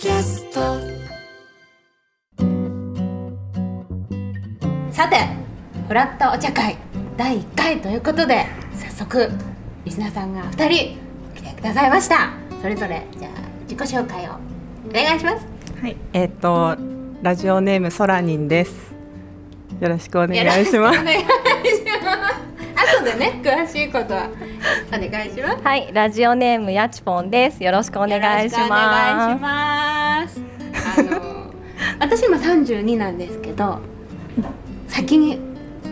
キャスト。さてフラットお茶会第1回ということで早速リスナーさんが2人来てくださいました。それぞれじゃあ自己紹介をお願いします。はい、えっ、とラジオネームソラニンです。よろしくお願いします後でね詳しいことはお願いしますはい、ラジオネームやちぽんです。よろしくお願いしよろくお願いします。あの私今32なんですけど先に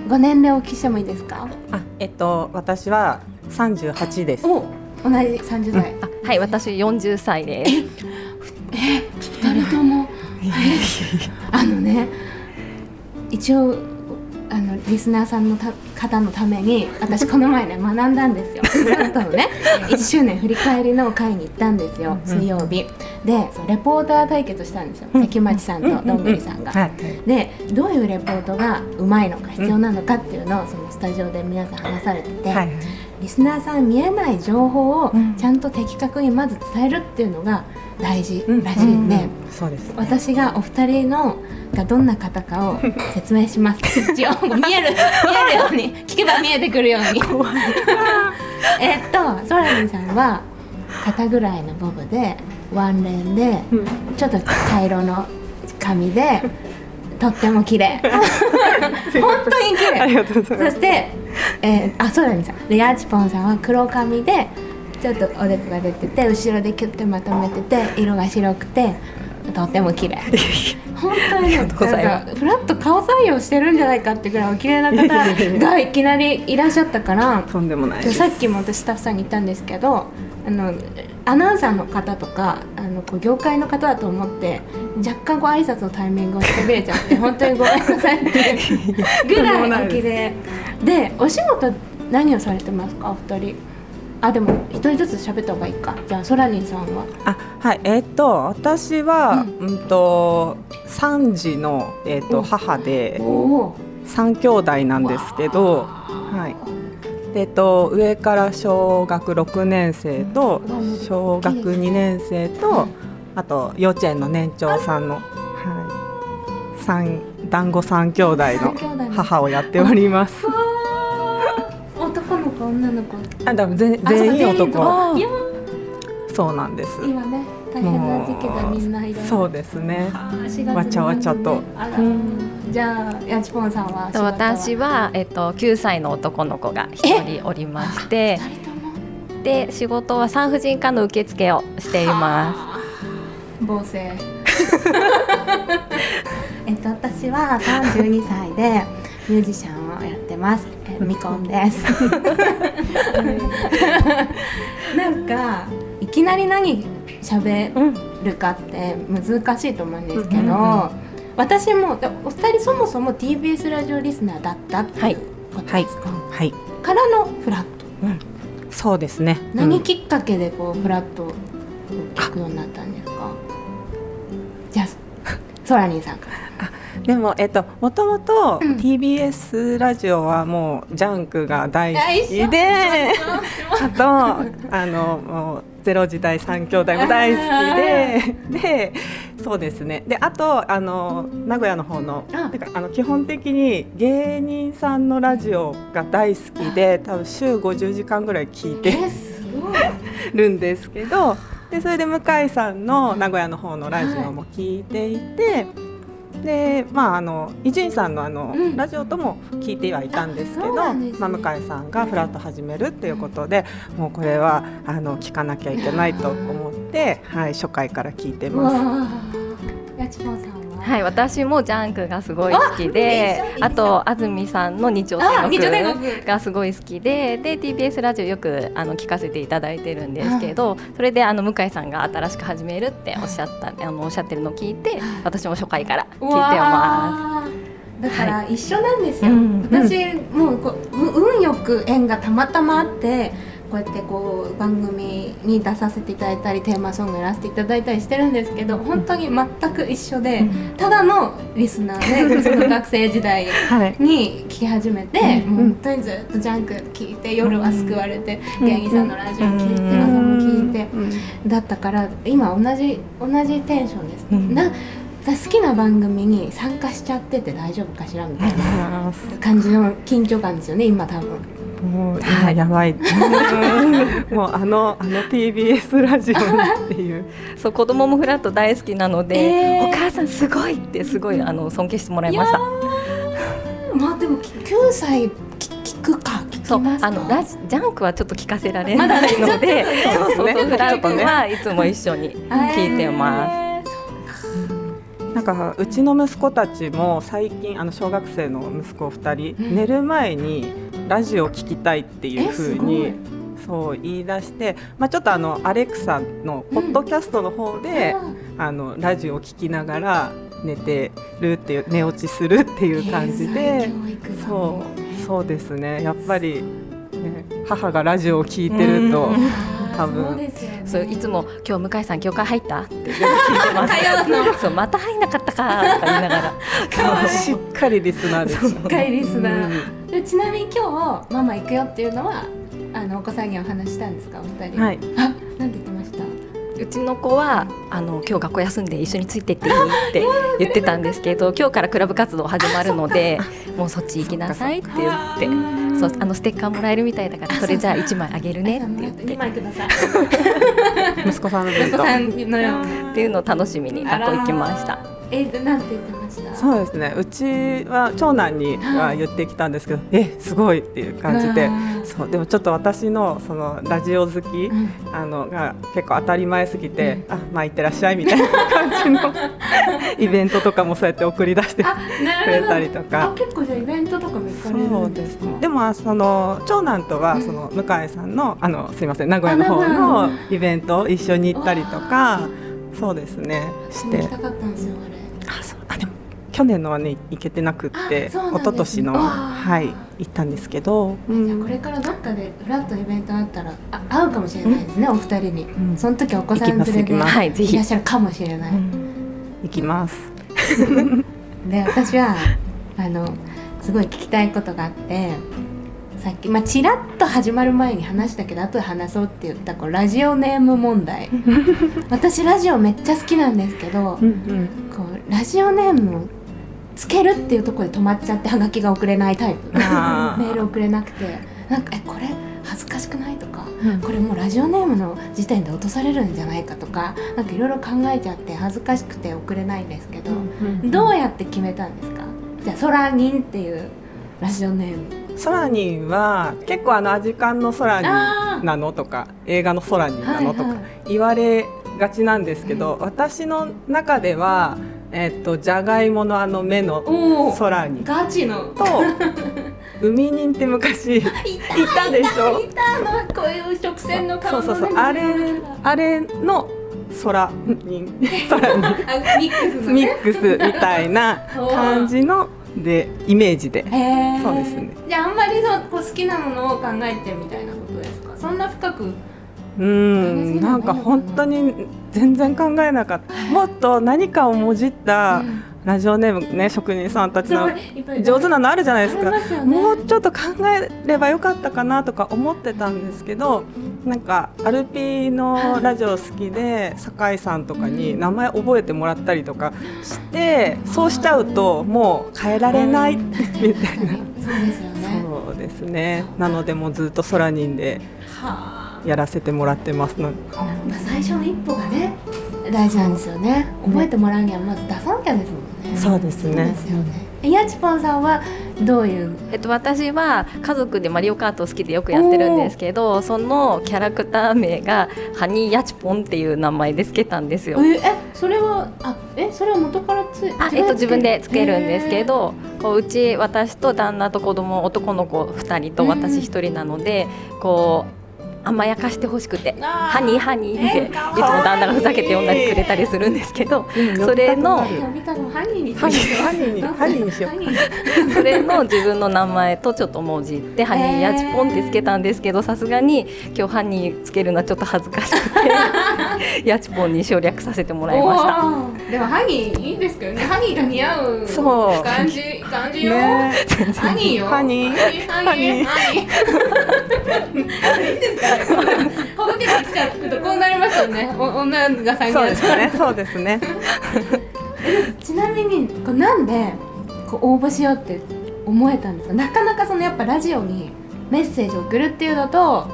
ご年齢お聞きしてもいいですか？あ、えっ、と私は三十八です。お同じ30代、あはい、私40歳です。二人ともあのね一応あのリスナーさんのた方のために私この前ね学んだんですよフラットのね 1周年振り返りの会に行ったんですよ水曜日でレポーター対決したんですよ関町さんとどんぐりさんが。はい。でどういうレポートがうまいのか必要なのかっていうのをそのスタジオで皆さん話されてて、はい。リスナーさん見えない情報をうんちゃんと的確にまず伝えるっていうのが大事うんらしいんで、うんそうです、ね。私がお二人のがどんな方かを 説明します。一応見える見えるように聞けば見えてくるように。えっとソラミンさんは肩ぐらいのボブでワンレンでうんちょっと茶色の髪でとっても綺麗。本当に綺麗。ありがとうございます。そして、えー、あソラミンさんでヤーチポンさんは黒髪でちょっとおでこが出てて後ろでキュッてまとめてて色が白くてとっても綺麗 本当になんかフラッと顔採用してるんじゃないかってぐらいお綺麗な方 がいきなりいらっしゃったからとんでもないです。さっきも私スタッフさんに言ったんですけどあのアナウンサーの方とかあのこう業界の方だと思って若干こう挨拶のタイミングをしてくれちゃって 本当にごめんなさいってぐらいお綺麗でお仕事何をされてますか？お二人。あでも一人ずつ喋った方がいいか。じゃあソラニンさんは？あ、はい。えっ、と私はうん。と三児のえっ、とお。母で三兄弟なんですけど、はい。でえっと上から小学六年生とうん小学二年生と、あと幼稚園の年長さんの、はい、三団子三兄弟のの母をやっております。男の子女の子あ、だから全全員か男。そうなんです。今ね大変な時期がみんないろそうですね。4月わちゃわちゃと。じゃあやちぽんさんは仕事は私はえっと9歳の男の子が一人おりまして、で仕事は産婦人科の受付をしていま防静 えっと私は32歳でミュージシャンをやってます。えみこんです。なんかいきなり何喋るかって難しいと思うんですけど、うんうんうん私もでお二人そもそも TBS ラジオリスナーだったってはいいうことはいですか、はい。からのフラット。そうですね。何きっかけでこうフラットを聞くようになったんですか？じゃあソラニンさんから。でもえっともともとうん。TBS ラジオはもうジャンクが大好き大で、あとあのもうゼロ時代三兄弟も大好きで、でそうですね。であとあの名古屋の方のあ。てかあの基本的に芸人さんのラジオが大好きで、多分週50時間ぐらい聞いてえすごい。るんですけどでそれで向井さんの名古屋の方のラジオも聞いていて、でまああの伊集院さんのあの、うん。ラジオとも聞いてはいたんですけどね。まあ、向井さんがフラット始めるっていうことで、もうこれはあの聞かなきゃいけないと思って、はい、初回から聞いてうます。わーやちぽんさんははい、私もジャンクがすごい好きであ、あと安住さんの日曜天天国。国がすごい好きで、で TBS ラジオよくあの聞かせていただいてるんですけど、それであの向井さんが新しく始めるっておっしゃったあのおっしゃってるのを聞いて、私も初回から聞いてます。だから一緒なんですよ、うん私もうこうう運よく縁がたまたまあってこうやってこう番組に出させていただいたりテーマソングやらせていただいたりしてるんですけど本当に全く一緒で、ただのリスナーで その学生時代はいに聞き始めて、うん。もう本当にずっとジャンク聞いて夜は救われて、芸人さんのラジオ聞いて、うん。朝も聞いて、うん。だったから今同じ同じテンションです、うん。な好きな番組に参加しちゃってて大丈夫かしらみたいな感じの緊張感ですよね今多分もう今やばい、もうあのあの TBS ラジオっていう。す。そう子供もフラット大好きなので、えー。お母さんすごいってすごいあの尊敬してもらいました。まあでも9歳聞聞くか聞そうきますか。あのラジジャンクはちょっと聞かせられないので、そうそうそうフラットはいつも一緒に聞いてます。なんかうちの息子たちも最近あの小学生の息子2人、うん。寝る前にラジオ聞きたいっていうふうにえそう言い出して、まあ、ちょっとあのアレクサのポッドキャストの方で、あのラジオを聞きながら寝てるっていう寝落ちするっていう感じで、そうそうですね。やっぱり、ね、母がラジオを聞いてると、多分。そうね。そういつも今日向井さん教会入ったって聞いてます。そう。また入んなかったかとか言いながら。しっかりリスナーです。しっかりリスナうん。ーでちなみに今日ママ行くよっていうのはあのお子さんにはお話したんですかお二人。はい。あなんて言ってました？うちの子はあの今日学校休んで一緒についてっていいって 言ってたんですけど今日からクラブ活動始まるのでもうそっち行きなさいって言ってそうあのステッカーもらえるみたいだからそれじゃあ1枚あげるねって言っ2て。枚ください息子さんの分と。息子さんのように。っていうのを楽しみに学校行きました。えなんて言ってました？そうですね。うちは長男には言ってきたんですけど、えすごいっていう感じでそうでもちょっと私のそのラジオ好き、ん。あのが結構当たり前すぎて、あまあいってらっしゃいみたいな感じの イベントとかもそうやって送り出してくれたりとか。あ。結構じゃあイベントとかもそうんでですすかね。でもあその長男とはその向井さんのあのすいません名古屋の方のイベントを一緒に行ったりとか、そうですねしてあそう。あでも去年のはね行けてなくってね。一昨年のはい行ったんですけど、うじゃこれからどっかでフラットイベントあったらあ会うかもしれないですね、お二人に、ん。その時お子さん連れでいらっしゃるかもしれない、行きます。で私はあのすごい聞きたいことがあってさっきまあちらっと始まる前に話したけど後で話そうって言ったこうラジオネーム問題。私ラジオめっちゃ好きなんですけど、うんこうラジオネームをつけるっていうところで止まっちゃってハガキが送れないタイプメあー。ール送れなくてなんかえこれ恥ずかしくないとかうん。これもうラジオネームの時点で落とされるんじゃないかとかなんかいろいろ考えちゃって恥ずかしくて送れないんですけど、どうやって決めたんですか？じゃあソラニンっていうラジオネームソラニンは結構あのアジカンのソラニあンなのとか映画のソラニンなのとかはいはい。言われがちなんですけど、私の中ではえっとじゃがいものあの目のおおソラニンガチの。と海人って昔 いたでしょ？いたのこういう直線のそう顔のね。そうそうあれあれのソラニンソラニンあミックスのね。ミックスみたいな感じのでイメージで。そうですね。じゃああんまりそうこう好きなものを考えてみたいなことですか？そんな深く？うーん。なんか本当に全然考えなかった。もっと何かをもじったうんラジオネームね職人さんたちの上手なのあるじゃないですか。ね。もうちょっと考えればよかったかなとか思ってたんですけどなんかアルピーのラジオ好きで 酒井さんとかに名前覚えてもらったりとかしてそうしちゃうともう変えられない みたいな。そうですよね。そうですね。なのでもうずっと空人ではやらせてもらってますの。あまあ最初の一歩がね大事なんですよね。覚えてもらうにはまず出さなきゃですもんね。そうですね。やちぽんさんはどういう？えっと、私は家族でマリオカート好きでよくやってるんですけどそのキャラクター名がハニーヤチポンっていう名前でつけたんですよ。ええそれはあえそれは元からつあえっと自分でつけるんですけどこううち私と旦那と子供男の子2人と私1人なので、こう甘やかしてほしくて「ハニーハニー」っていつも旦那がふざけて呼んだりくれたりするんですけどそれの見たのハニーにハニーハニーにハニーにしよう。それの自分の名前とちょっと文字ってハニーやちぽんってつけたんですけどさすがに今日ハニーつけるのはちょっと恥ずかしくて やちぽんに省略させてもらいました。でもハニーいいですけどね。ハニーが似合う。そう。感じ感じよ、ね。ハニーよ。ハニー。ハニーハニー。ハニー。いいですかねほどけてきちゃうとこうなりますよね。お女が3そう人ですね。そうですね。ちなみにこうなんでこう応募しようって思えたんですか？なかなかそのやっぱラジオにメッセージを送るっていうのと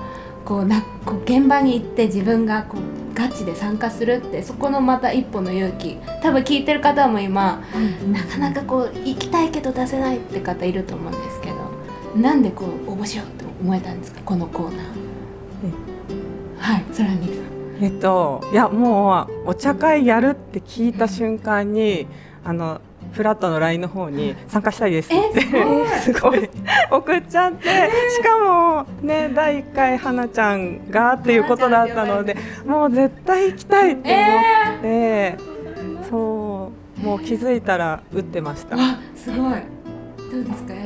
こうなこう現場に行って自分がこうガチで参加するってそこのまた一歩の勇気。多分聞いてる方も今なかなかこう行きたいけど出せないって方いると思うんですけどなんでこう応募しようって思えたんですか？このコーナーはいそらにさん。えっといやもうお茶会やるって聞いた瞬間にあのフラットの LINE の方に参加したいですって。え すごい。送っちゃってしかもね第1回花ちゃんがっていうことだったのでもう絶対行きたいって思って、そうもう気づいたら打ってました。わすごい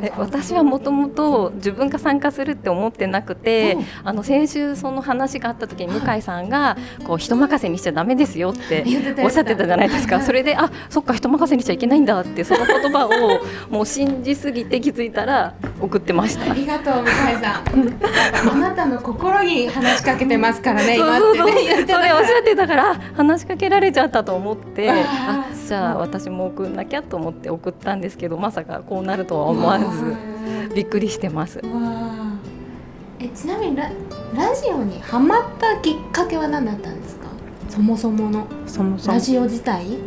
え私はもともと自分が参加するって思ってなくて、うんあの先週その話があった時に向井さんがこう人任せにしちゃダメですよっておっしゃってたじゃないですか。はい。それであそっか人任せにしちゃいけないんだってその言葉をもう信じすぎて気づいたら送ってました。あ。りがとう向井さん。あなたの心に話しかけてますからね今ってそうそうそう。ね言ってたそれおっしゃってたからあ話しかけられちゃったと思って。あじゃあ私も送んなきゃと思って送ったんですけどまさかこうなるとは思わずびっくりしてます。わあえちなみにララジオにハマったきっかけは何だったんですか？そもそもの。そもそも。ラジオ自体に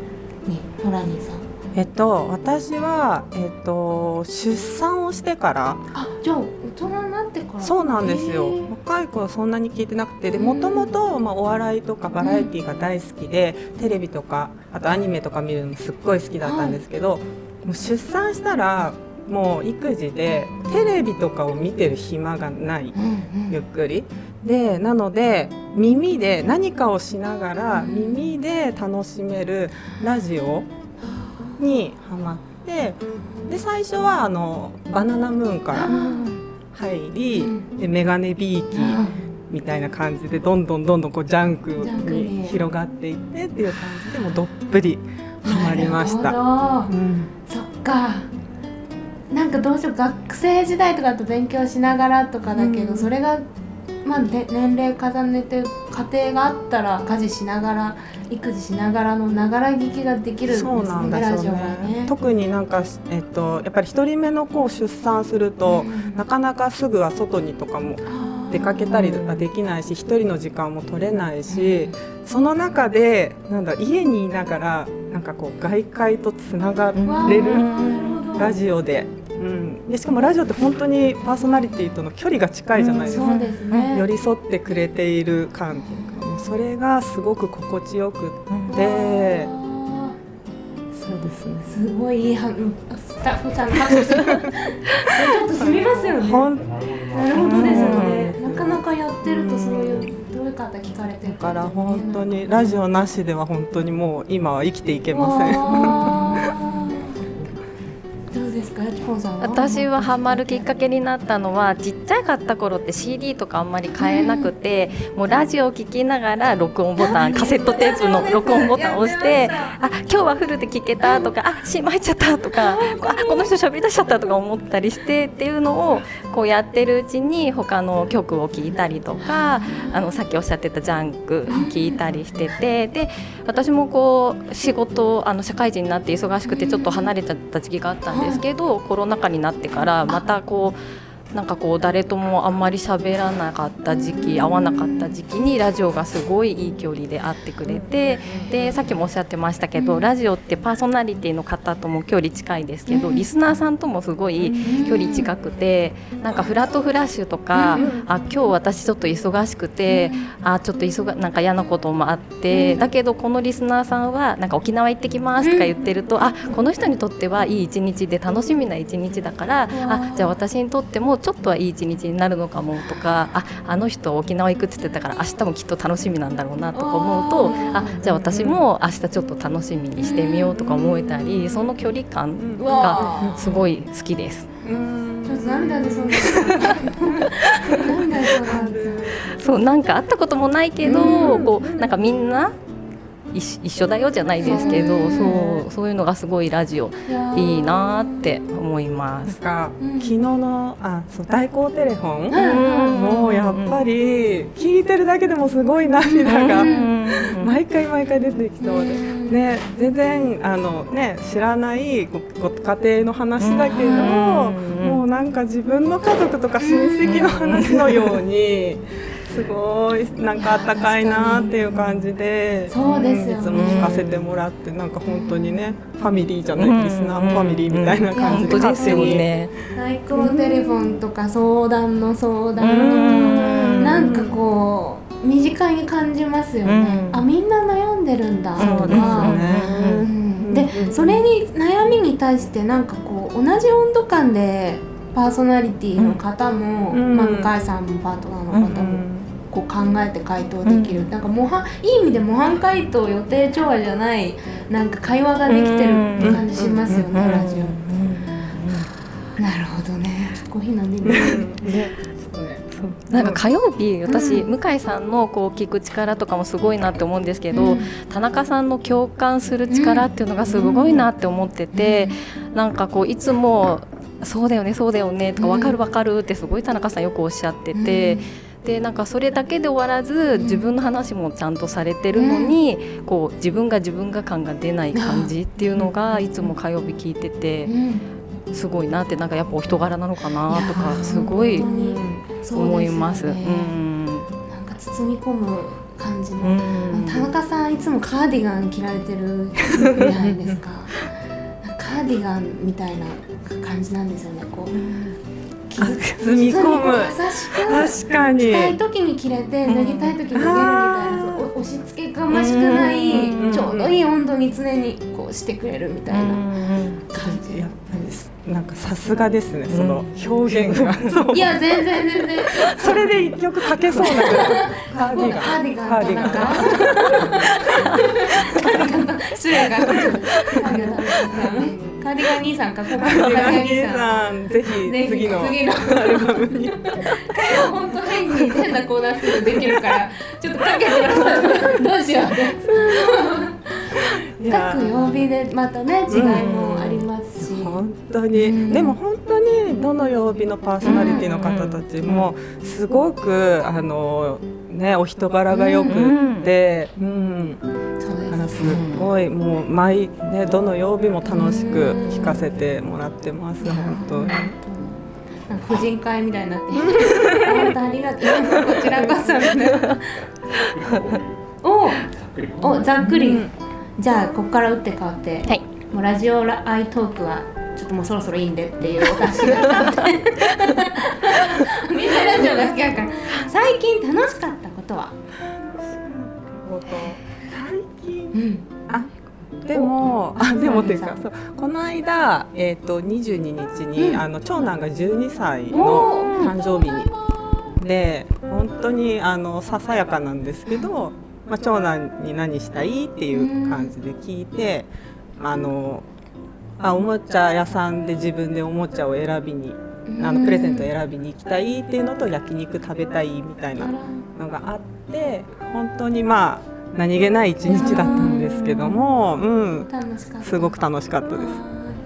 ホラニーさんえっと私はえっと出産をしてからあじゃあ大人になってから。そうなんですよ。若い子はそんなに聞いてなくて。もともとまあお笑いとかバラエティーが大好きで、テレビとかあとアニメとか見るのもすっごい好きだったんですけど、もう出産したらもう育児でテレビとかを見てる暇がないうんうん。ゆっくり。でなので耳で何かをしながらうん耳で楽しめるラジオにハマってで最初はあのバナナムーンから入りうん。でメガネビーキみたいな感じでどんどんどんどんこうジャンクにに。広がっていってっていう感じでもうどっぷりハマりました。そっか。なんかどうしよう学生時代とかだと勉強しながらとかだけど、うん。それがまあ、ね、年齢重ねて家庭があったら家事しながら育児しながらのながら聞きができるんですそうなんですよねがね。特になんか、えっと、やっぱり一人目の子を出産すると、うん。なかなかすぐは外にとかも出かけたりはできないし一人の時間も取れないしその中でなんだ家にいながらなんかこう外界とつながれるラジオで,、うん、でしかもラジオって本当にパーソナリティとの距離が近いじゃないですか、そうですね。寄り添ってくれている感っていうかそれがすごく心地よくって。あそうですね。ーすごいいいはうんスタッフさんの拍手 ちょっと染みますよね。なるほどですよね。うん。なかなかやってるとそういうどういう方聞かれてるだから本当にラジオなしでは本当にもう今は生きていけません。ですか、チポンさんは？私はハマるきっかけになったのはちっちゃかった頃って CD とかあんまり買えなくて、もうラジオを聴きながら録音ボタンカセットテープの録音ボタンを押してあ今日はフルで聴けたとかあしまいちゃったとかあこの人喋り出しちゃったとか思ったりしてっていうのをこうやってるうちに他の曲を聴いたりとかあのさっきおっしゃってたジャンク聞いたりしててで私もこう仕事あの社会人になって忙しくてちょっと離れちゃった時期があったんですけどコロナ禍になってからまたこうなんかこう誰ともあんまり喋らなかった時期合わなかった時期にラジオがすごいいい距離で会ってくれてでさっきもおっしゃってましたけどラジオってパーソナリティの方とも距離近いですけどリスナーさんともすごい距離近くてなんかフラットフラッシュとかあ今日私ちょっと忙しくてあちょっと忙なんか嫌なこともあってだけどこのリスナーさんはなんか沖縄行ってきますとか言ってるとあこの人にとってはいい一日で楽しみな一日だからあじゃあ私にとってもちょっとはいい一日になるのかもとかああの人沖縄行くって言ってたから明日もきっと楽しみなんだろうなとか思うとあじゃあ私も明日ちょっと楽しみにしてみようとか思えたりその距離感がすごい好きです。ちょっと涙でそんな涙でそんなそうなんか会ったこともないけど、こうなんかみんな一一緒だよじゃないですけど、そうそういうのがすごいラジオいいなって思います。なんか、昨日のあそう代行テレフォン、ん。もうやっぱり聞いてるだけでもすごい涙が毎回毎回出てきそうで、ね、全然あの、ね、知らないごご家庭の話だけど、もうなんか自分の家族とか親戚の話のように。すごいなんかあったかいなっていう感じで、そうですよね。んいつも聞かせてもらってなんか本当にねファミリーじゃない、リスナーのファミリーみたいな感じで本当ですよね。代行テレフォンとか相談の相談うんなんかこう身近に感じますよね、うん。あみんな悩んでるんだとか。でそれに悩みに対してなんかこう同じ温度感でパーソナリティの方も、うん。まあ、向井さんもパートナーの方も、考えて回答できる、なんか模範いい意味で模範回答予定調和じゃないなんか会話ができてるって感じしますよね、ラジオ。なるほどね。コーヒー飲んでみる。ね。なんか火曜日私、向井さんのこう聞く力とかもすごいなって思うんですけど、田中さんの共感する力っていうのがすごいなって思ってて、なんかこういつもそうだよねそうだよねとか分かる分かるってすごい田中さんよくおっしゃってて。でなんかそれだけで終わらず自分の話もちゃんとされてるのに、こう自分が自分が感が出ない感じっていうのがいつも火曜日聞いててすごいなってなんかやっぱお人柄なのかなとかすごい思います。うん。なんか包み込む感じの、うん。田中さんいつもカーディガン着られてるじゃないですか。カーディガンみたいな感じなんですよね。こう包み込む。優しく確かに。着たい時に着れて脱ぎたい時に脱げるみたいなそうお押し付けがましくないうん。ちょうどいい温度に常にこうしてくれるみたいな感じ。やっぱりなんかさすがですね、その表現が、いや全然全然それで一曲かけそうな。カーディガン。カーディガンカーディガンカーディガンと失礼。がカーディガン兄さんかここカーディガン兄さん。ぜひね次の次の。アルバムに。本当変に変なコーナーすぐできるからちょっとかけてくださいどうしよう各曜日でまたね違いもありますし、本当に、でも本当にどの曜日のパーソナリティの方たちもすごくあのねお人柄が良くって、うん、すごいもう毎ねどの曜日も楽しく聞かせてもらってます本当に。婦人会みたいになって本当ありがとうこちらこそみたい。なおおざっくり、じゃあここから打って変わって、はいもうラジオラアイトークはちょっともうそろそろいいんでっていうお達しが。あってみんなラジオが好きだから。最近楽しかったことは？あでもあでもっていうかそうこの間、えー、と22日に、あの長男が12歳の誕生日に。で本当にあのささやかなんですけど、まあ、長男に何したいっていう感じで聞いて、あのあおもちゃ屋さんで自分でおもちゃを選びにあのプレゼントを選びに行きたいっていうのと焼肉食べたいみたいなのがあって本当にまあ何気ない一日だったんですけども、うん、すごく楽しかったです。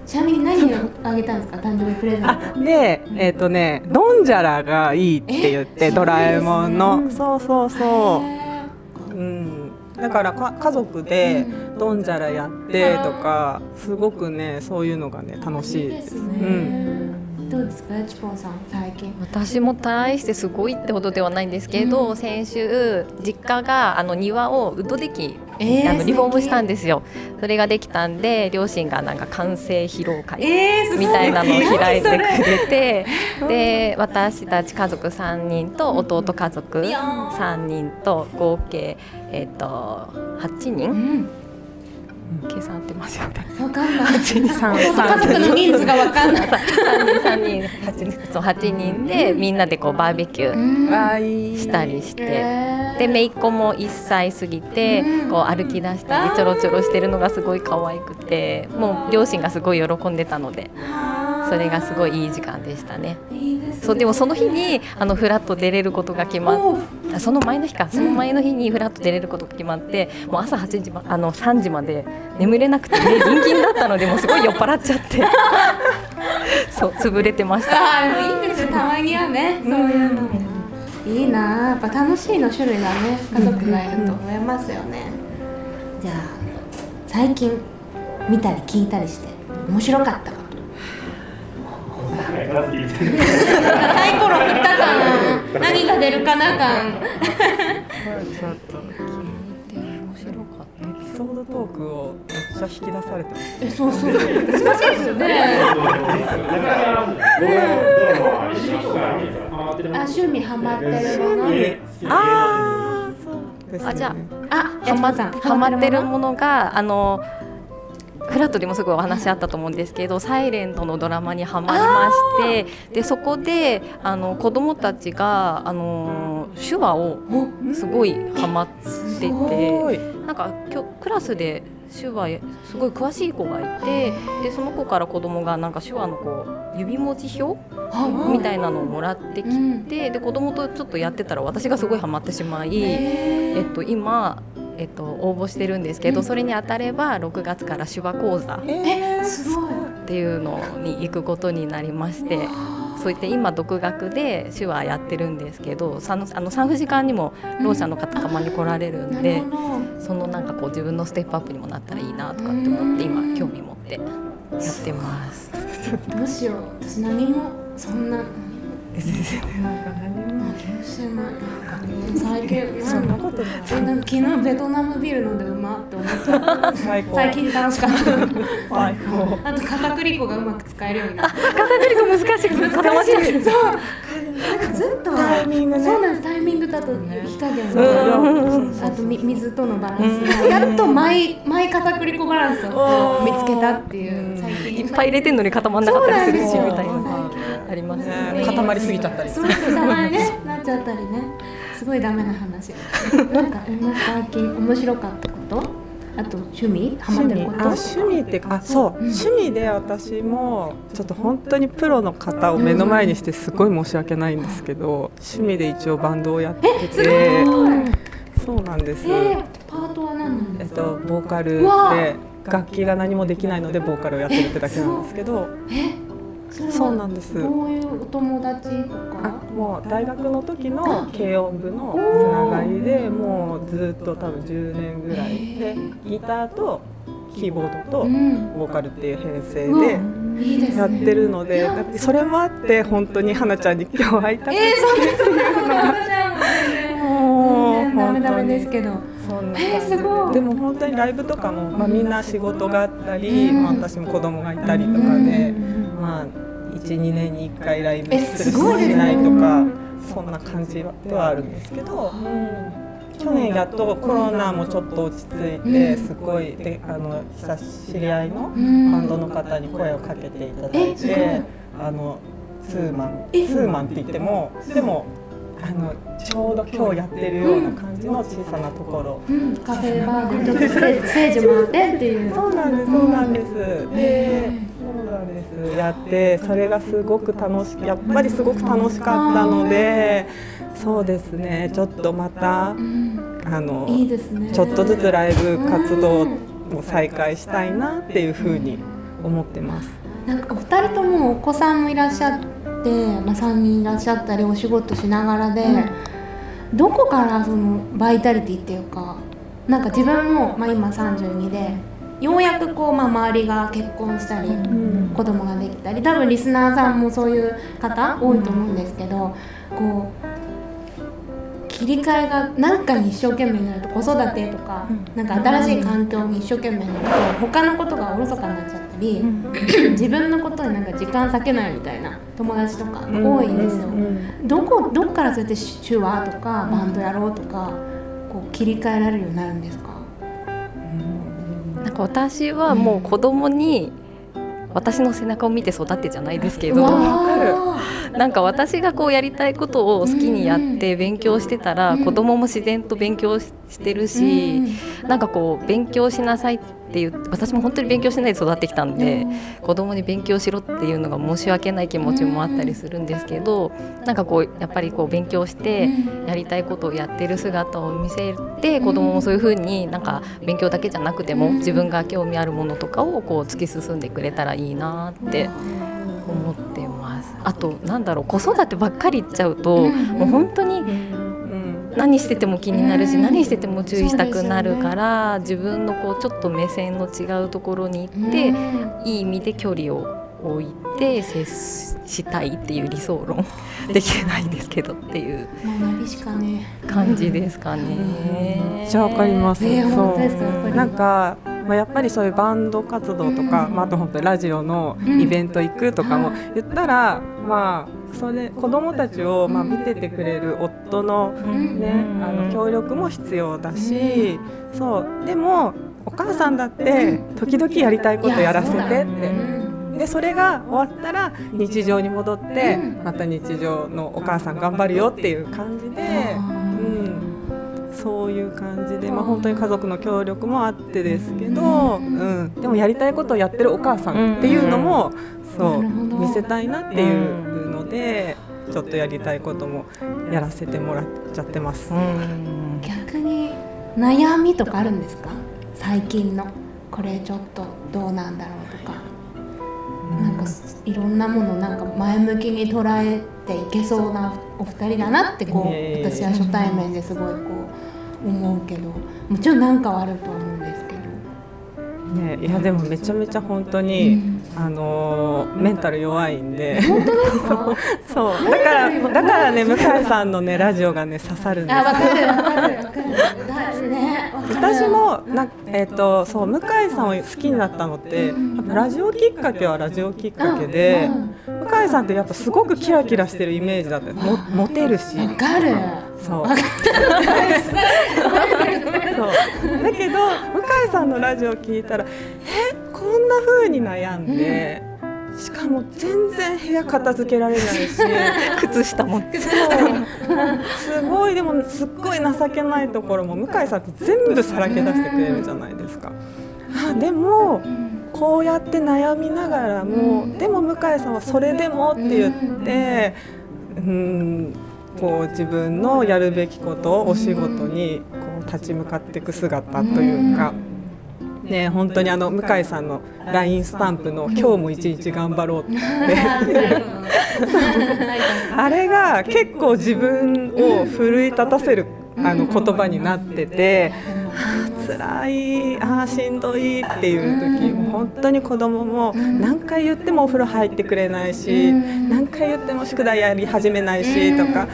ちなみに何をあげたんですか？誕生日プレゼント。あでえっ、とねドンジャラがいいって言ってえドラえもんの、ね。そうそうそへう、うん、だからか家族でドンジャラやってとかすごくねそういうのがね楽しいです。いいですね。うんどうですかチポンさん最近？私も大してすごいってほどではないんですけど、うん。先週実家があの庭をウッドデッキ、えあのリフォームしたんでですよ。それができたんで両親がなんか完成披露会みたいなのを開いてくれれて で私たち家族3人と弟家族いやー3人と合計、えっと8う人ん計算合ってますよね。わかんない。三。家族の人数がわかんない。3人3人8人そう8人でみんなでこうバーベキューしたりして。えーで姪っ子も1歳過ぎて、うん。こう歩き出したりちょろちょろしてるのがすごい可愛くてもう両親がすごい喜んでたのでそれがすごいいい時間でしたね。そうでもその日にあのフラット出れることが決まっその前の日か。その前の日にフラット出れることが決まってもう朝8時まあの3時まで眠れなくてねギンギンだったのでもうすごい酔っ払っちゃって。そう潰れてました。あいいですよ。たまにはね。そういうの。いいな。あやっぱ楽しいの種類がね。家族がいると増えますよね。じゃあ最近見たり聞いたりして面白かったことサイコロ振った感何が出るかな感ちょっと面白かったエピソードトークをめっちゃ引き出されてますえそうそう難しいですよねあ趣味ハマってるああねあじゃあハマさんハマってるものがあのフラットでもすごいお話あったと思うんですけど「サイレントのドラマにハマりましてでそこであの子供たちがあの手話をすごいハマってすてなんか今日クラスで手話すごい詳しい子がいてでその子から子供がなんか手話のこう指文字表みたいなのをもらってきて、で子供とちょっとやってたら私がすごいハマってしまい。えっと、今、えっと、応募してるんですけど、それに当たれば6月から手話講座っえー、すごい。ていうのに行くことになりましてそういって今独学で手話やってるんですけどあの産婦時間にもろう者の方たまに来られるんなでる、ほど。そのなんかこう自分のステップアップにもなったらいいなとかって思って今興味持ってやってます。どうしよう。私何もそんな。なんか何も。何もしてない最近そんなことない昨日ベトナムビール飲んでうまって思った。最近楽しかった。最高。あと片栗粉がうまく使えるようになった。片栗粉難しい。です。固まっちゃう。そうなんかずっとタイミングねそうなんです。タイミングだと火加減うんがあとみ水とのバランス。がやっとマイマイ片栗粉バランスを見つけたっていう。最近いっぱい入れてんのに固まんなかったりするしみたいなですよあります。固まりすぎちゃったり。そうそうたまにねなっちゃったりねすごいダメな話。なんかえなんか最近面白かったこと？あと趣味？ハマってること？あ趣味ってあそう、趣味で私もちょっと本当にプロの方を目の前にしてすごい申し訳ないんですけど、趣味で一応バンドをやってて。そうなんです、えー、パートは何なんですか？えっとボーカルで楽器が何もできないのでボーカルをやってるってだけなんですけど。それはそうなんです。どういうお友達とあかもう大学の時の軽音部のつながりでもうずっと多分10年ぐらい。でギターとキーボードとうん。ボーカルっていう編成でやってるのでそれもあって本当に花ちゃんに今日会いたくて、えー、そうです。もうダメダメですけどそんなえーすごい。でも本当にライブとかも、まあ、みんな仕事があったり、うん。まあ、私も子供がいたりとかで、うん。まあ、12年に1回ライブえするしないとかそんな感じではあるんですけど、去年やっとコロナもちょっと落ち着いて、うん。すごいであの久し知り合いのうん。バンドの方に声をかけていただいてあのツーマン。えツーマンって言ってもでもあのちょうど今日やってるような感じの小さなところ。うん、カフェバーでちょっとステージステージもあってっていうそうなんです、そうなんです。で、そうなんです。やって、それがすごく楽しやっぱりすごく楽しかったので、そうですね。ちょっとまたうんあのいいですねちょっとずつライブ活動を再開したいなっていうふうに思ってます。なんかお二人ともお子さんもいらっしゃって、まあ、3人いらっしゃったりお仕事しながらで、どこからそのバイタリティっていうかなんか自分も、まあ、今32でようやくこう、まあ、周りが結婚したり、子供ができたり多分リスナーさんもそういう方多いと思うんですけど、こう切り替えが何かに一生懸命になると子育てとか、なんか新しい環境に一生懸命になると他のことがおろそかになっちゃったり、自分のことになんか時間割けないみたいな友達とか多いんですよ。どこどっからそうやって手話とかバンドやろうとかこう切り替えられるようになるんですか、なんか私はもう子供に私の背中を見て育ってじゃないですけどわ なんか私がこうやりたいことを好きにやって勉強してたらうん。子供も自然と勉強ししてるしなんかこう勉強しなさいっていう私も本当に勉強しないで育ってきたんで子供に勉強しろっていうのが申し訳ない気持ちもあったりするんですけどなんかこうやっぱりこう勉強してやりたいことをやってる姿を見せて子供もそういう風になんか勉強だけじゃなくても自分が興味あるものとかをこう突き進んでくれたらいいなって思ってます。あとなんだろう子育てばっかり言っちゃうともう本当にうん何してても気になるしうん。何してても注意したくなるから自分のこうちょっと目線の違うところに行っていい意味で距離を置いて接したいっていう理想論 できてないんですけどっていう感じですかね。めっちゃわかります。えーそう。なんか、まあ、やっぱりそういうバンド活動とか、まあ、あと本当にラジオのイベント行くとかも言ったら、まあそれ子供たちをまあ見ててくれる夫のね、あの協力も必要だし、そう。でもお母さんだって時々やりたいことやらせてって。でそれが終わったら日常に戻ってまた日常のお母さん頑張るよっていう感じで、うん、そういう感じで、まあ、本当に家族の協力もあってですけど、うん、でもやりたいことをやってるお母さんっていうのも、そう見せたいなっていうのでちょっとやりたいこともやらせてもらっちゃってます。うん。逆に悩みとかあるんですか？最近の。これちょっとどうなんだろうとか。なんかいろんなものなんか前向きに捉えていけそうなお二人だなってこうえ私は初対面ですごいこう思うけど。もちろん何かはあるとは思うんですけど。ね、いやでもめちゃめちゃ本当に、あのーメンタル弱いんで。そう。だからだからね向井さんのねラジオがね刺さるんです。あ、わかるわかる。わかる。だね、わかる。私もなえっ、とそう向井さんを好きになったのって、ラジオきっかけはラジオきっかけで、向井さんってやっぱすごくキラキラしてるイメージだった。もモテるし。わかる。そう。そう。だけど向井さんのラジオ聞いたらえこんな風に悩んで、しかも全然部屋片付けられないし 靴下もすごいでもすっごい情けないところも向井さんって全部さらけ出してくれるじゃないですか。あでもこうやって悩みながらも、でも向井さんはそれでもって言って、うん、こう自分のやるべきことお仕事にこう立ち向かっていく姿というか。ね、本当にあの向井さんの LINE スタンプの「今日も一日頑張ろう」って。あれが結構自分を奮い立たせるあの言葉になっててあー辛いあーしんどいっていう時も本当に子供も何回言ってもお風呂入ってくれないし何回言っても宿題やり始めないしとかあ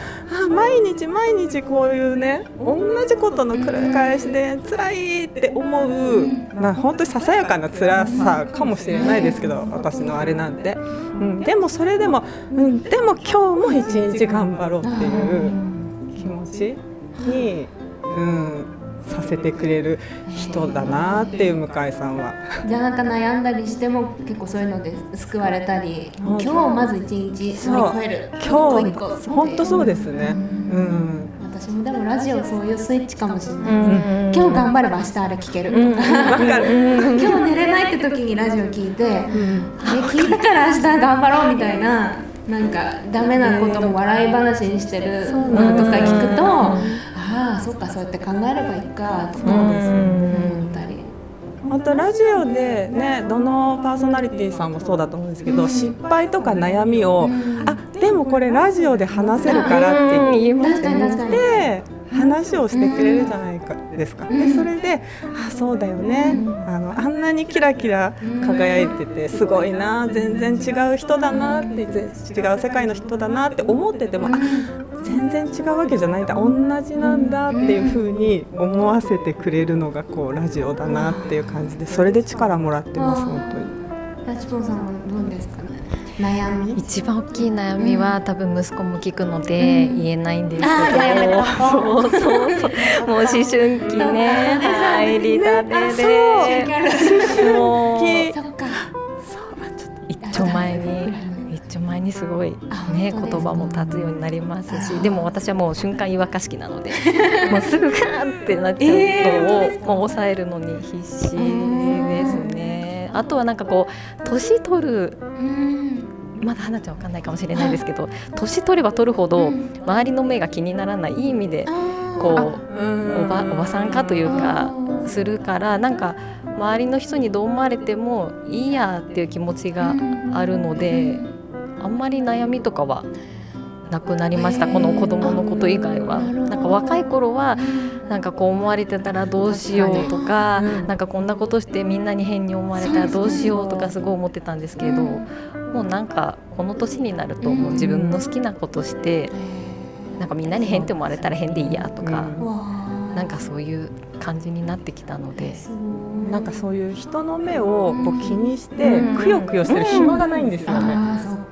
ー毎日毎日こういうね同じことの繰り返しで辛いって思うまあ本当にささやかな辛さかもしれないですけど私のあれなんて、うん、でもそれでも、うん、でも今日も一日頑張ろうっていう気持ちに、うん、させてくれる人だなっていう向井さんは。じゃあなんか悩んだりしても結構そういうので救われたり今日まず一日乗り越える今日本当そうですね。うん。私もでもラジオそういうスイッチかもしれない、ん。今日頑張れば明日あれ聞けるとか。今日寝れないって時にラジオ聞いて、え聞いたから明日頑張ろうみたいななんかダメなことも笑い話にしてるのとか聞くと、そうやって考えればいいかとか思ったり。本当ラジオでねどのパーソナリティさんもそうだと思うんですけど、失敗とか悩みを、あでもこれラジオで話せるからって言いま確かに確かに。で話をしてくれるじゃないか。ですか、でそれで「あそうだよね、あのあんなにキラキラ輝いててすごいな全然違う人だな」って違う世界の人だなって思ってても、あ全然違うわけじゃないんだ。同じなんだっていうふうに思わせてくれるのがこうラジオだなっていう感じでそれで力もらってます本当に。ラチポンさんはどうですか？ね悩み？一番大きい悩みは、多分息子も聞くので言えないんですけど、そうそうそう。もう思春期ね。入りたてで。もう。そっか。一丁前に一丁前にすごいあね言葉も立つようになりますしでも私はもう瞬間湯沸かし器なので もうすぐガーンってなっちゃうのを、もう抑えるのに必死ですね。あとはなんかこう年取るうん。まだ花ちゃんわかんないかもしれないですけど年取れば取るほど周りの目が気にならないいい意味でこうおばおばさんかというかするからなんか周りの人にどう思われてもいいやっていう気持ちがあるのであんまり悩みとかはなくなりましたこの子供のこと以外は。なんか若い頃はなんかこう思われてたらどうしようとかなんかこんなことしてみんなに変に思われたらどうしようとかすごい思ってたんですけどもうなんかこの年になるともう自分の好きなことしてなんかみんなに変って思われたら変でいいやとかなんかそういう感じになってきたので。なんかそういう人の目をこう気にしてうん。くよくよしてる暇がないんですよね。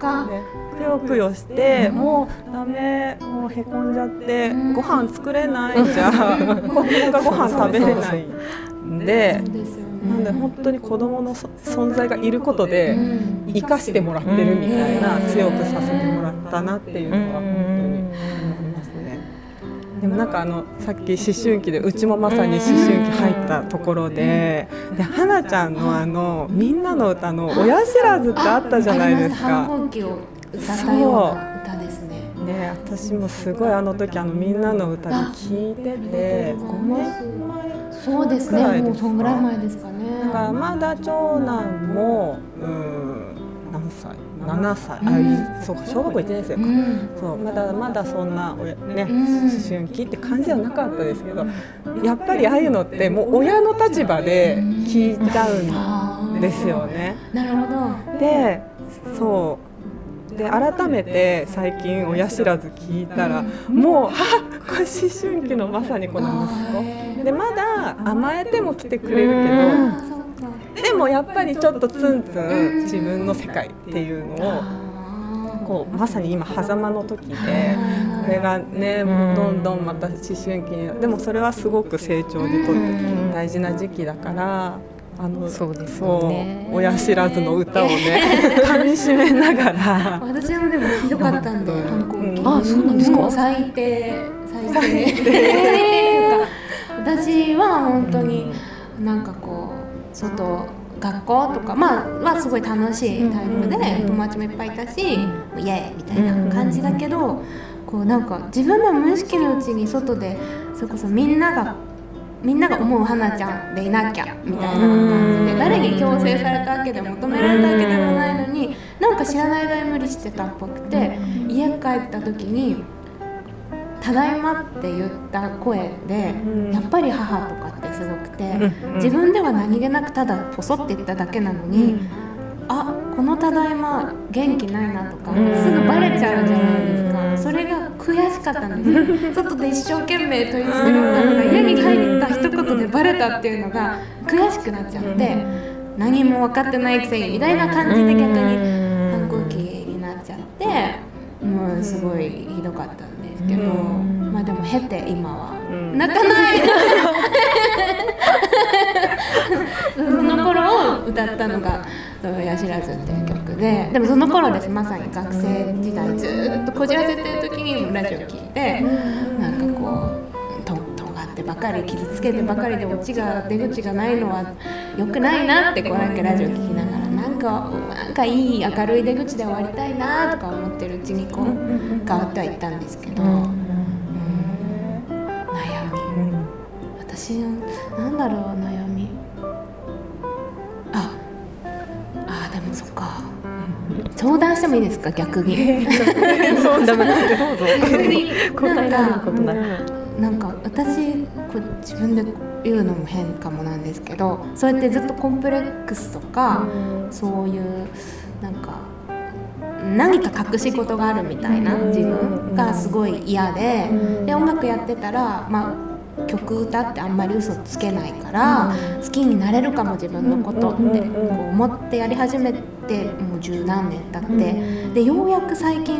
か。ね。くよくよして、もうダメ。もうへこんじゃって、ご飯作れない。じゃん子供がご飯食べれない。んでなんで本当に子供のそ存在がいることで生かしてもらってるみたいな、うん。強くさせてもらったなっていうのは。でもなんかあのさっき思春期でうちもまさに思春期入ったところでで花ちゃんのあのみんなの歌の「親知らず」ってあったじゃないです反か。抗期を歌ったような歌ですね。ね私もすごいあの時あのみんなの歌で聞いてて5年前そうですくらいねですかもうそんぐらい前ですかね。だからまだ長男もうん何歳？7歳あ、いそうか小学校1年生か、うん。そうまだまだそんなね、うん。思春期って感じではなかったですけどやっぱりああいうのってもう親の立場で聞いちゃうんですよね。なるほど。でそう。で改めて最近親知らず聞いたらもうあ これ思春期のまさにこの息子。でまだ甘えても来てくれるけど。でもやっぱりちょっとツンツン自分の世界っていうのをこうまさに今狭間の時でこれがねどんどんまた思春期にでもそれはすごく成長にとって大事な時期だからあのそうですよね。親知らずの歌をね 噛み締めながら。私もでもひどかったんで反抗期。あそうなんですか？最低最低。最低。っていうか私は本当になんかこう外学校とかまあはすごい楽しいタイプで友達もいっぱいいたしイエーイみたいな感じだけどこうなんか自分の無意識のうちに外でそれこそみんながみんなが思う花ちゃんでいなきゃみたいな感じで誰に強制されたわけでも求められたわけでもないのになんか知らない間に無理してたっぽくて家帰った時に「ただいま」って言った声でやっぱり母とかってすごくて自分では何気なくただポソって言っただけなのにあこの「ただいま」元気ないなとかすぐバレちゃうじゃないですか。それが悔しかったんですよ。外で一生懸命取り繕ったのが家に入った一言でバレたっていうのが悔しくなっちゃって何も分かってないくせにみたいな感じで逆に反抗期になっちゃってもうすごいひどかった。んですけどまあでも経て今は。泣かない。その頃を歌ったのが「親知らず」っていう曲で。でもその頃です。まさに学生時代ずっとこじらせてる時にラジオ聞いてなんかこうと尖ってばかり傷つけてばかりでオチが出口がないのは良くないなってこうなんかラジオ聞きながらかなんかいい明るい出口で終わりたいなとか思ってるうちにこう変わってはいったんですけど、うん悩み私のなん。だろう悩み。ああでもそっか。相談してもいいですか逆に。逆に。なんかなんか私こう自分で言うのも変かもなんですけどそうやってずっとコンプレックスとか、そういうなんか何か隠し事があるみたいな自分がすごい嫌でで音楽やってたら、まあ、曲歌ってあんまり嘘つけないから好きになれるかも自分のことってこう思ってやり始めてもう十何年経ってでようやく最近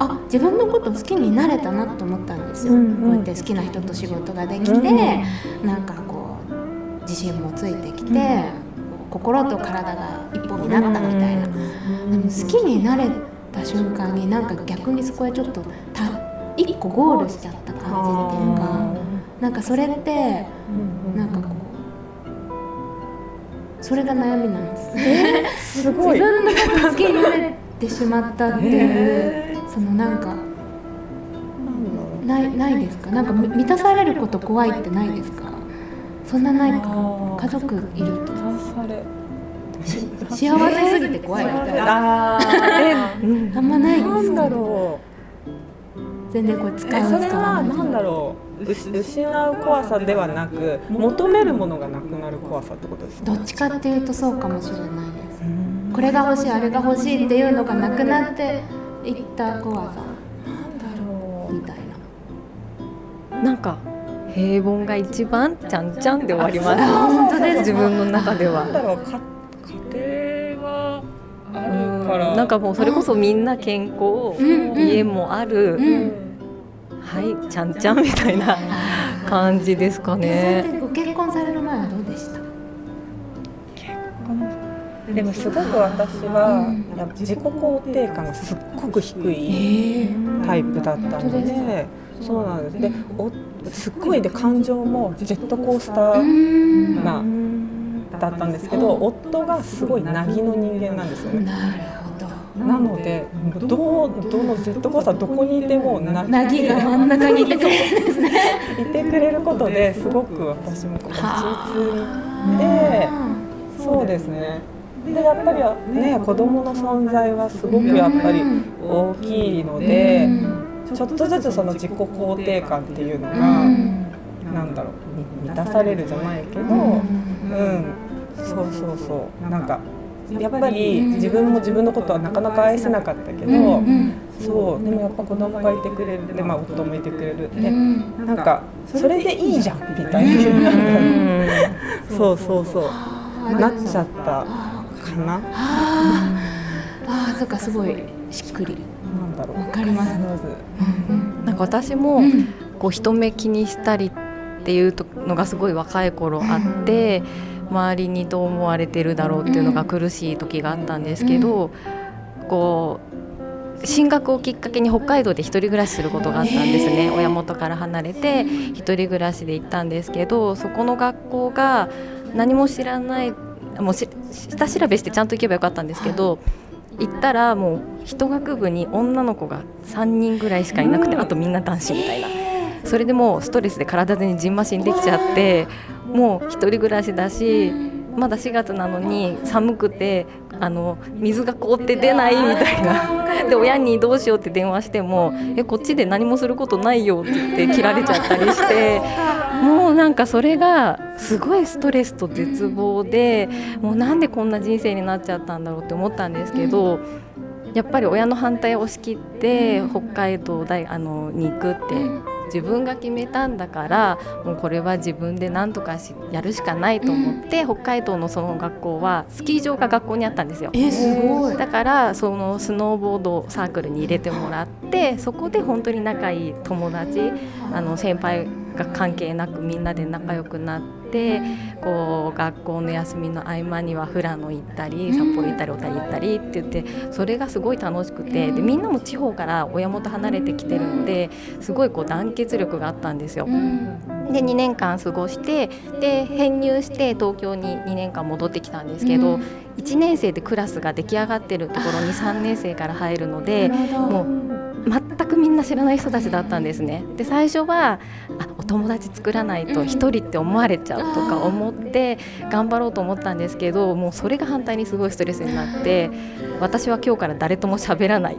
あ自分のこと好きになれたなと思ったんですよ。こうやって好きな人と仕事ができてなんかこう自信もついてきて心と体が一本になったみたいな。でも好きになれた瞬間になんか逆にそこへちょっとた一個ゴールしちゃった感じっていうかなんかそれってなんかこうそれが悩みなんです。すごい。自分のこと好きになれてしまったっていうそのなんかないないですか？なんかみ満たされること怖いってないですか？そんなないか？家族いると。され。幸せすぎて怖いみたいな。あー。あんまないえなんだですかろ全然これ使うそれはないなんだろう。失う怖さではなく求めるものがなくなる怖さってことですどっちかっていうとそうかもしれないです。これが欲しいあれが欲しいっていうのがなくなっていった怖さなんだろう。みたいな。なんか平凡が一番ちゃんちゃんで終わります。本当です自分の中では。なんだろう。か家庭はあるから。なんかもうそれこそみんな健康、うん。うん家もある、うん。はいちゃんちゃんみたいな感じですかえそれねご結婚されるでもすごく私は、自己肯定感がすっごく低いタイプだったのですで、そうなんです。で、おすっごいで感情もジェットコースタうーん。なだったんですけど、夫がすごい凪の人間なんですよね。なので、どうどのジェットコースターどこにいてもななぎが真ん中にいてくれるんですね。いてくれることですごく私も落ち着いて、そうですね。でやっぱりね子供の存在はすごくやっぱり大きいので、ちょっとずつその自己肯定感っていうのが、なんだろう満たされるじゃないけど、うん、そうそうそう。なんかやっぱり自分も自分のことはなかなか愛せなかったけど、そう。でもやっぱ子供がいてくれるで、まあ、夫もいてくれるで、なんかそれでいいじゃんみたいな、そうそうそう。なっちゃったかな。あー。あーそっかすごい。しっくり。なんだろう。わかります。なんか私もこう人目気にしたりっていうのがすごい若い頃あって周りにどう思われてるだろうっていうのが苦しい時があったんですけどこう進学をきっかけに北海道で一人暮らしすることがあったんですね。親元から離れて一人暮らしで行ったんですけどそこの学校が何も知らないもうし下調べしてちゃんと行けばよかったんですけど行ったらもう一学部に女の子が3人ぐらいしかいなくてあとみんな男子みたいな。それでもうストレスで体にじんましんできちゃってもう一人暮らしだしまだ4月なのに寒くてあの水が凍って出ないみたいな。で親にどうしようって電話してもえこっちで何もすることないよって言って切られちゃったりして。もうなんかそれがすごいストレスと絶望でもうなんでこんな人生になっちゃったんだろうって思ったんですけどやっぱり親の反対を押し切って北海道大あのに行くって自分が決めたんだからもうこれは自分で何とかしやるしかないと思って北海道のその学校はスキー場が学校にあったんですよ。えすごいだからそのスノーボードサークルに入れてもらってそこで本当に仲いい友達あの先輩が関係なくみんなで仲良くなってこう学校の休みの合間には富良野行ったり札幌行ったり小谷行ったりって言ってそれがすごい楽しくてでみんなも地方から親元離れてきてるのですごいこう団結力があったんですよ。で2年間過ごしてで編入して東京に2年間戻ってきたんですけど、1年生でクラスが出来上がってるところに3年生から入るのでもう全くみんな知らない人たちだったんですね。で最初はあお友達作らないと1人って思われちゃうとか思って頑張ろうと思ったんですけどもうそれが反対にすごいストレスになって私は今日から誰とも喋らない。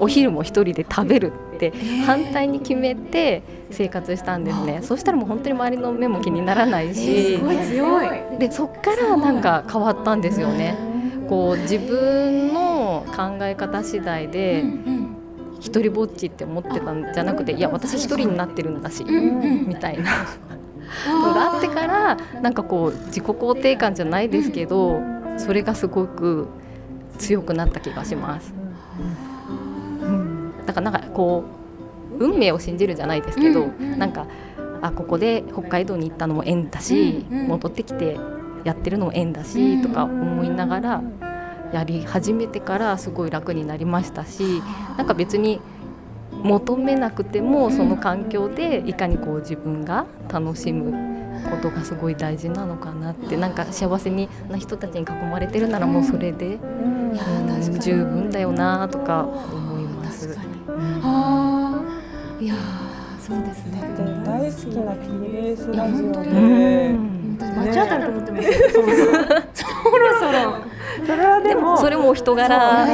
お昼も1人で食べるってて反対に決めて生活したんですね。そしたらもう本当に周りの目も気にならないし、すごい強い。でそっからなんか変わったんですよね。こう自分の考え方次第で一人ぼっちって思ってたんじゃなくていや私一人になってるんだし、みたいな。のがあってからなんかこう自己肯定感じゃないですけどそれがすごく強くなった気がします。だからなんかこう運命を信じるじゃないですけど、なんかあここで北海道に行ったのも縁だし、戻ってきてやってるのも縁だしとか思いながらやり始めてからすごい楽になりましたしなんか別に求めなくてもその環境でいかにこう自分が楽しむことがすごい大事なのかなってなんか幸せにな人たちに囲まれてるならもうそれでいやー確かに。十分だよなとか思います。いやーそうですね。で大好きな TBS いやラジオ本当でうん。私間違ったと思ってますよそろそろそろそろそれはでもそれもお人柄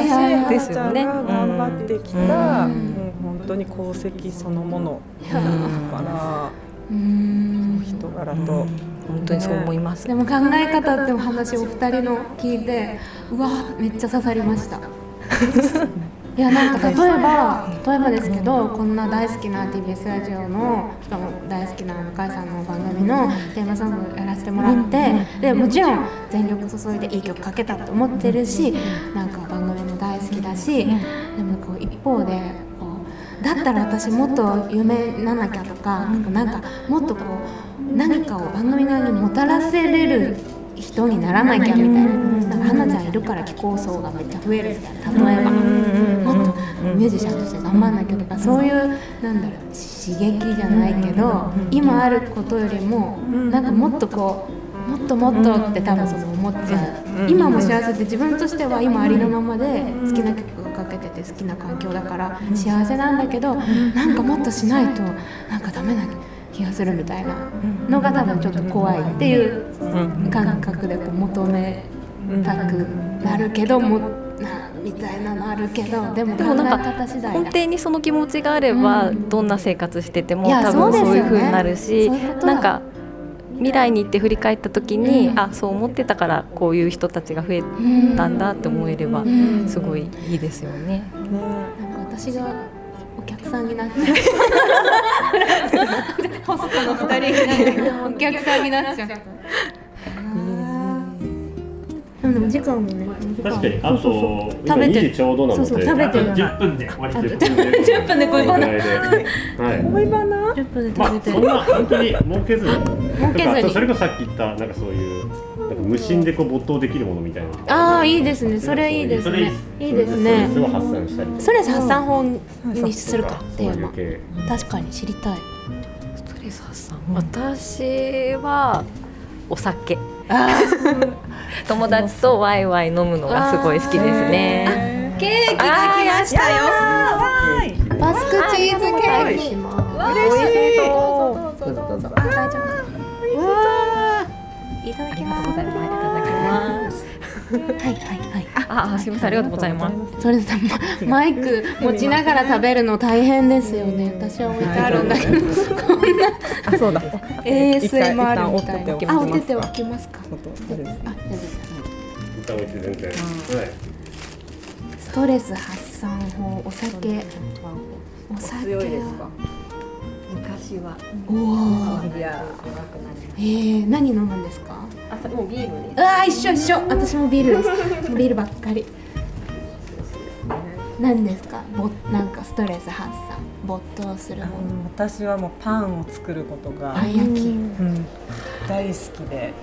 ですよね。が頑張ってきた、うん。本当に功績そのものだからうー。ん人柄と、本当にそう思います。でも考え方ってお話お二人の聞いてうわめっちゃ刺さりました いやなんか例えば例えばですけどこんな大好きな TBS ラジオのしかも大好きな向井さんの番組のテーマソングやらせてもらってでもちろん全力注いでいい曲かけたと思ってるしなんか番組も大好きだしでもこう一方でこうだったら私もっと有名にならなきゃとかなんかもっとこう何かを番組側にもたらせれる人にならなきゃみたいな。なんか花ちゃんいるから気候層がめっちゃ増えるみたいな例えば。もっとミュージシャンとして頑張んなきゃとかそういうなんだろう刺激じゃないけど今あることよりもなんかもっとこうもっともっとって多分その思っちゃう。今も幸せって自分としては今ありのままで好きな曲がかけてて好きな環境だから幸せなんだけどなんかもっとしないとなんかダメな気がするみたいなのが多分ちょっと怖いっていう感覚でこう求めたくなるけどもなみたいなのあるけどでもでもなんか根底にその気持ちがあれば、どんな生活してても多分そうですよね。そういう風になるし、そういうことだ。なんか未来に行って振り返った時に、うん。あそう思ってたからこういう人たちが増えたんだって思えれば、ん。すごいいいですよね。なんか私がお客さんになっちゃう。ホストの二人がお客さんになっちゃう。時間もね確かにあと食今2べて。時ちょうどなので。そうそう食べてる10分で終わり10分で。10分で恋バナ恋バナ10分でま食べてあそんな本当に儲けずに。儲けずに。それこそさっき言ったなんかそういうなんか無心でこう没頭できるものみたいなああいいですね。それいいですそれねいいですね。ストレスを発散したり。ストレス発散法にするか。テそういーマう系。確かに知りたい。ストレス発散。私はお酒。友達とワイワイ飲むのがすごい好きですね。ケーキが来ましたよ。バスクチーズケーキ。嬉しい。どうぞどう。ぞあ大丈夫いただきます。いただきます。はいはいはい。あ、あすみませんありがとうございます。それさママイク持ちながら食べるの大変ですよね。私は置いてあるんだけど。こんな。あそうだ ASMR みたいな。あ折ってておきますか。あれですあ大丈夫です一旦置いて全然。はい。ストレス発散法。お酒。お酒強いですか？昔は。おおいやえー、何飲むんですか？朝もうビールです。うわー一緒一緒。私もビールです。ビールばっかり。何ですか？ぼなんかストレス発散。没頭するもの。私はもうパンを作ることが、パン焼き。うん大好きで。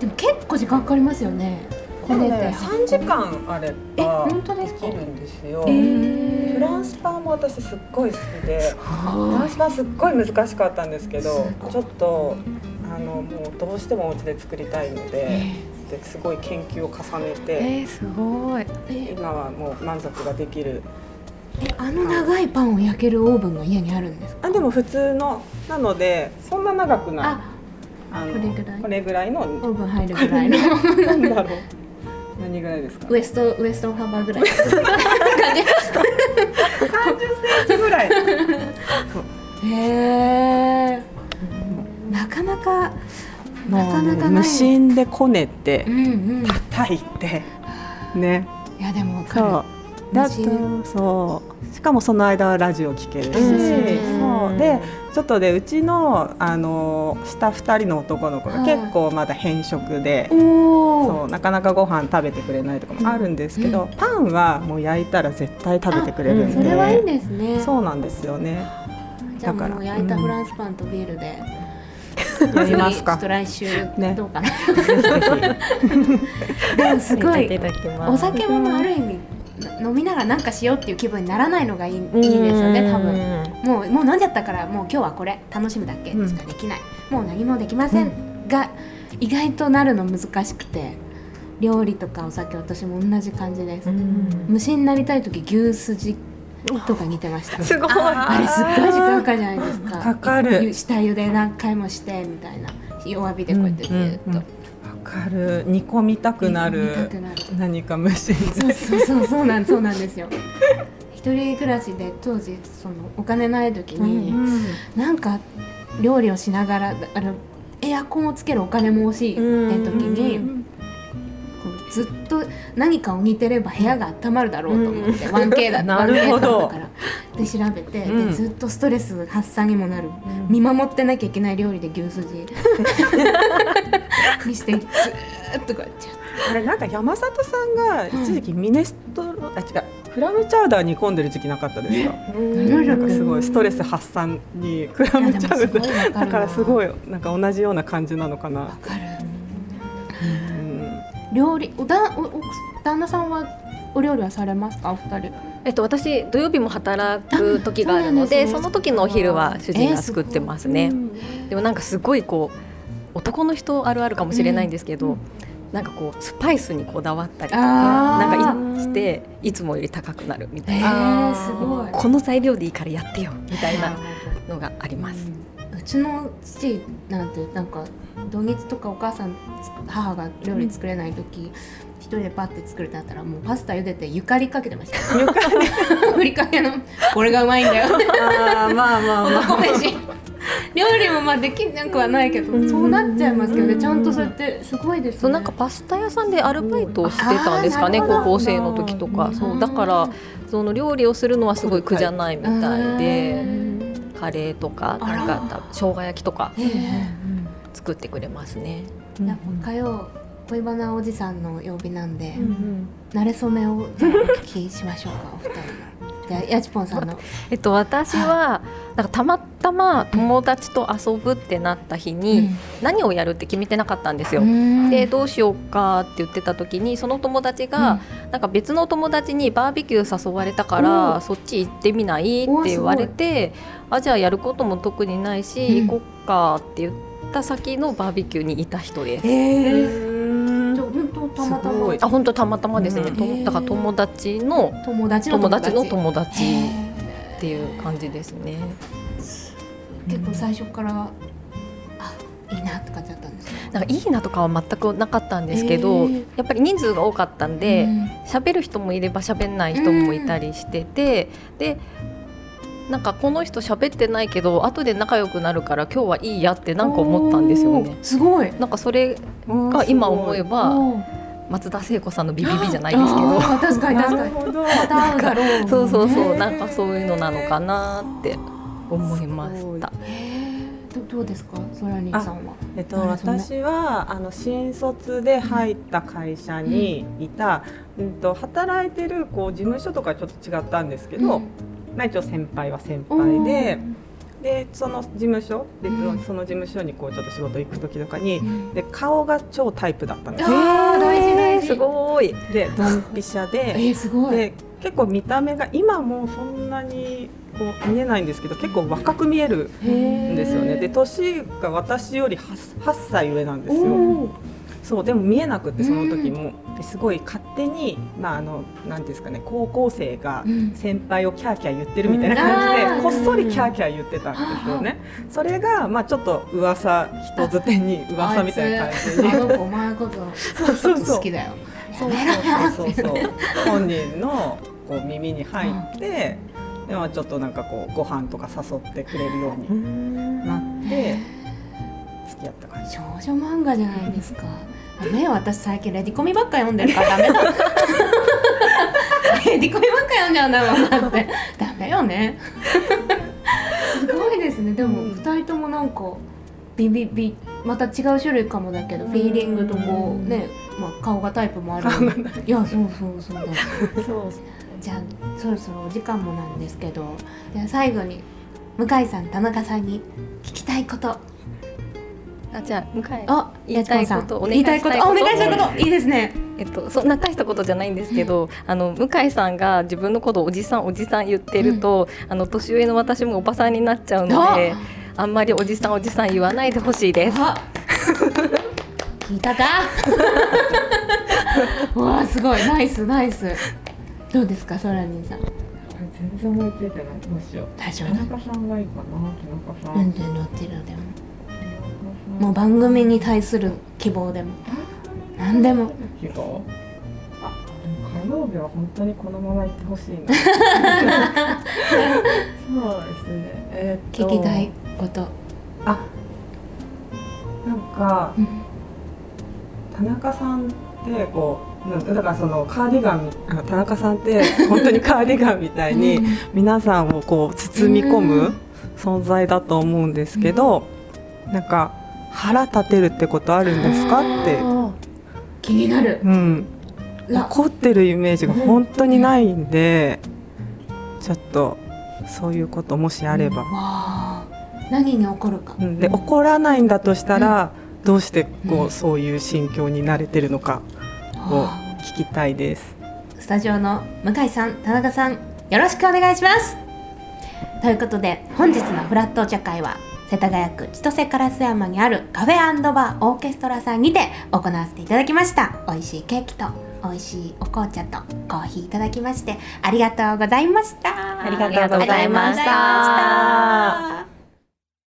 でも結構時間かかりますよね。こでもねてね3時間あれえば本当できるんですよ、えフランスパンも私すっごい好きでフランスパンすっごい難しかったんですけどちょっとあのもうどうしてもお家で作りたいのでですごい研究を重ねて、えー、すごい。え今はもう満足ができる。えあの長いパンを焼けるオーブンが家にあるんですか？あでも普通のなのでそんな長くない。これぐらい？これぐらいのオーブン入るぐらいの。なんだろう何ぐらいですか？ウエストウエスト幅ぐらい。感じ。センチぐらい。へえなかなかなかなか無心でこねてうんうん。叩いてね。いやでもそうだと無心そう。しかもその間はラジオ聞けるし、うん。そう。でちょっとでうちのあの下2人の男の子がはい。結構まだ偏食で、そうなかなかご飯食べてくれないとかもあるんですけど、パンはもう焼いたら絶対食べてくれるんで、それはいいですね。そうなんですよね。じゃあだからもう焼いたフランスパンとビールで。やりますか。来週ね。どうかな、ぜひぜでもすごいお酒もまあある意味な飲みながらなんかしようっていう気分にならないのがいいいいですよね多分。もうもう飲んじゃったからもう今日はこれ楽しむだけしかできない、もう何もできません、が意外となるの難しくて料理とかお酒私も同じ感じです、虫になりたい時牛すじとか似てました。すごい。あれすっごい時間かかるじゃないですか。かかる。下茹で何回もしてみたいな。弱火でこうやってずっと、うん。うんわかる。煮込みたくなる。何か無心そうそうそうそうなんそうなんですよ。一人暮らしで当時そのお金ない時に、なんか料理をしながらあのエアコンをつけるお金も欲しいって時に、こうずっと何かを煮てれば部屋が温まるだろうと思って、1K だ なるほど。1K だったから。で調べて、うん。でずっとストレス発散にもなる、見守ってなきゃいけない料理で牛すじ。にしてずーっとこうやってあれなんか山里さんが一時期ミネストロ、あ違う。クラムチャウダー煮込んでる時期なかったですか？なんかすごいストレス発散にクラムチャウダー。だからすごいなんか同じような感じなのかなわかる。うん料理おだおお旦那さんはお料理はされますか？お二人。えっと私土曜日も働く時があるのでね。その時のお昼は主人が作ってますね、うんでもなんかすごいこう男の人あるあるかもしれないんですけど、なんかこうスパイスにこだわったりとかなんかいしていつもより高くなるみたえいな、ー、すごい。この材料でいいからやってよみたいなのがあります。うちの父なんてなんか土日とかお母さん母が料理作れない時、一人でパッて作るってなったらもうパスタ茹でてゆかりかけてました。ゆかりふりかけのこれがうまいんだよ。あーまあまあまあ男飯 料理もまあできなくはないけどそうなっちゃいますけどね。ちゃんとそうやってすごいですねそうなんかパスタ屋さんでアルバイトをしてたんですかね高校生の時とか。そうだからその料理をするのはすごい苦じゃないみたいでカレーとかなんか生姜焼きとかええ作ってくれますね。やっぱ火曜恋バナおじさんの曜日なんで、慣れ初めをお聞きしましょうかお二人の。じゃあやちぽんさんの。えっと私はなんかたまたま友達と遊ぶってなった日に何をやるって決めてなかったんですよ。でどうしようかって言ってた時にその友達が、なんか別の友達にバーベキュー誘われたからそっち行ってみない？って言われてあじゃあやることも特にないし、うん。行こっかって言った先のバーベキューにいた人です。えうんじゃあ本当たまたま。あ本当たまたまですね、うん。とだから友達の友達の友達。のへ友達えっていう感じですね。結構最初からあいいなって感じだったんですか。なんかいいなとかは全くなかったんですけど、やっぱり人数が多かったんでうん。喋、る人もいれば喋んない人もいたりしてて、でなんかこの人喋ってないけど後で仲良くなるから今日はいいやってなんか思ったんですよね。すごい。なんかそれが今思えば松田聖子さんのビビビじゃないですけど確かにな確かに。るほどまた会う。そうそうそうねなんかそういうのなのかなって思いました。どどうですか、ソラニーさんは。えっと、私はあの新卒で入った会社にいた、うんと働いてるこう事務所とかちょっと違ったんですけど、まあ、一応先輩は先輩ででその事務所別うんのその事務所にこうちょっと仕事行く時とかに、うんで顔が超タイプだったんですよ。大事大事すごい。で ドンピシャえでー、すごい。で結構見た目が今もそんなにこう見えないんですけど結構若く見えるんですよね。で年が私より 8, 8歳上なんですよ。そうでも見えなくってその時も、ですごい勝手にまああのなんですかね高校生がうん。先輩をキャーキャー言ってるみたいな感じで、うんこっそりキャーキャー言ってたんですよね。それがまあちょっと噂人づてに噂みたいな感じに。あいつあの子お前のことそうそうそう。好きだよ。そうそうそうそう。本人のこう耳に入って、でもちょっとなんかこうご飯とか誘ってくれるようになって付き合った感じ。少女漫画じゃないですか。ダメよ私最近レディコミばっか読んでるからダメだ。レディコミばっか読んじゃうんだもんだってダメよね。すごいですね。でもうん二人ともなんかビビビまた違う種類かもだけどフィーリングとこうね、まあ顔がタイプもある。いやそうそうそうだ。そうじゃあそろそろお時間もなんですけどじゃあ最後に向井さん田中さんに聞きたいことあじゃあ向井。あ言いたいことお願言いしたいこと。お願いしたいこと。いいですね。えっと、そんな大したことじゃないんですけどあの向井さんが自分のことをおじさんおじさん言ってると、あの年上の私もおばさんになっちゃうのであんまりおじさんおじさん言わないでほしいです。あ聞いたか？わあすごい。ナイスナイス。どうですかソラニンさん？全然思いついてない。どうしよう。大丈田中さんがいいかな。田中さん。全然どちらでももう番組に対する希望でも何でも希望。火曜日は本当にこのまま行ってほしいな。そうですね。えーっと聞きたい。ことあ、なんかうん田中さんってこう。なんだからそのカーディガン田中さんって本当にカーディガンみたいに皆さんをこう包み込うむん存在だと思うんですけど、なんか腹立てるってことあるんですかって、気になる。うん、ら怒ってるイメージが本当にないんで、ちょっとそういうこともしあれば、わあ。何に起こるか。うん、で怒らないんだとしたら、どうしてこううんそういう心境に慣れてるのかをあ聞きたいです。スタジオの向井さん田中さんよろしくお願いします。ということで本日のフラットお茶会は世田谷区千歳烏山にあるカフェバーオーケストラさんにて行わせていただきました。美味しいケーキと美味しいお紅茶とコーヒーいただきましてありがとうございました。ありがとうございました。ありがとうございました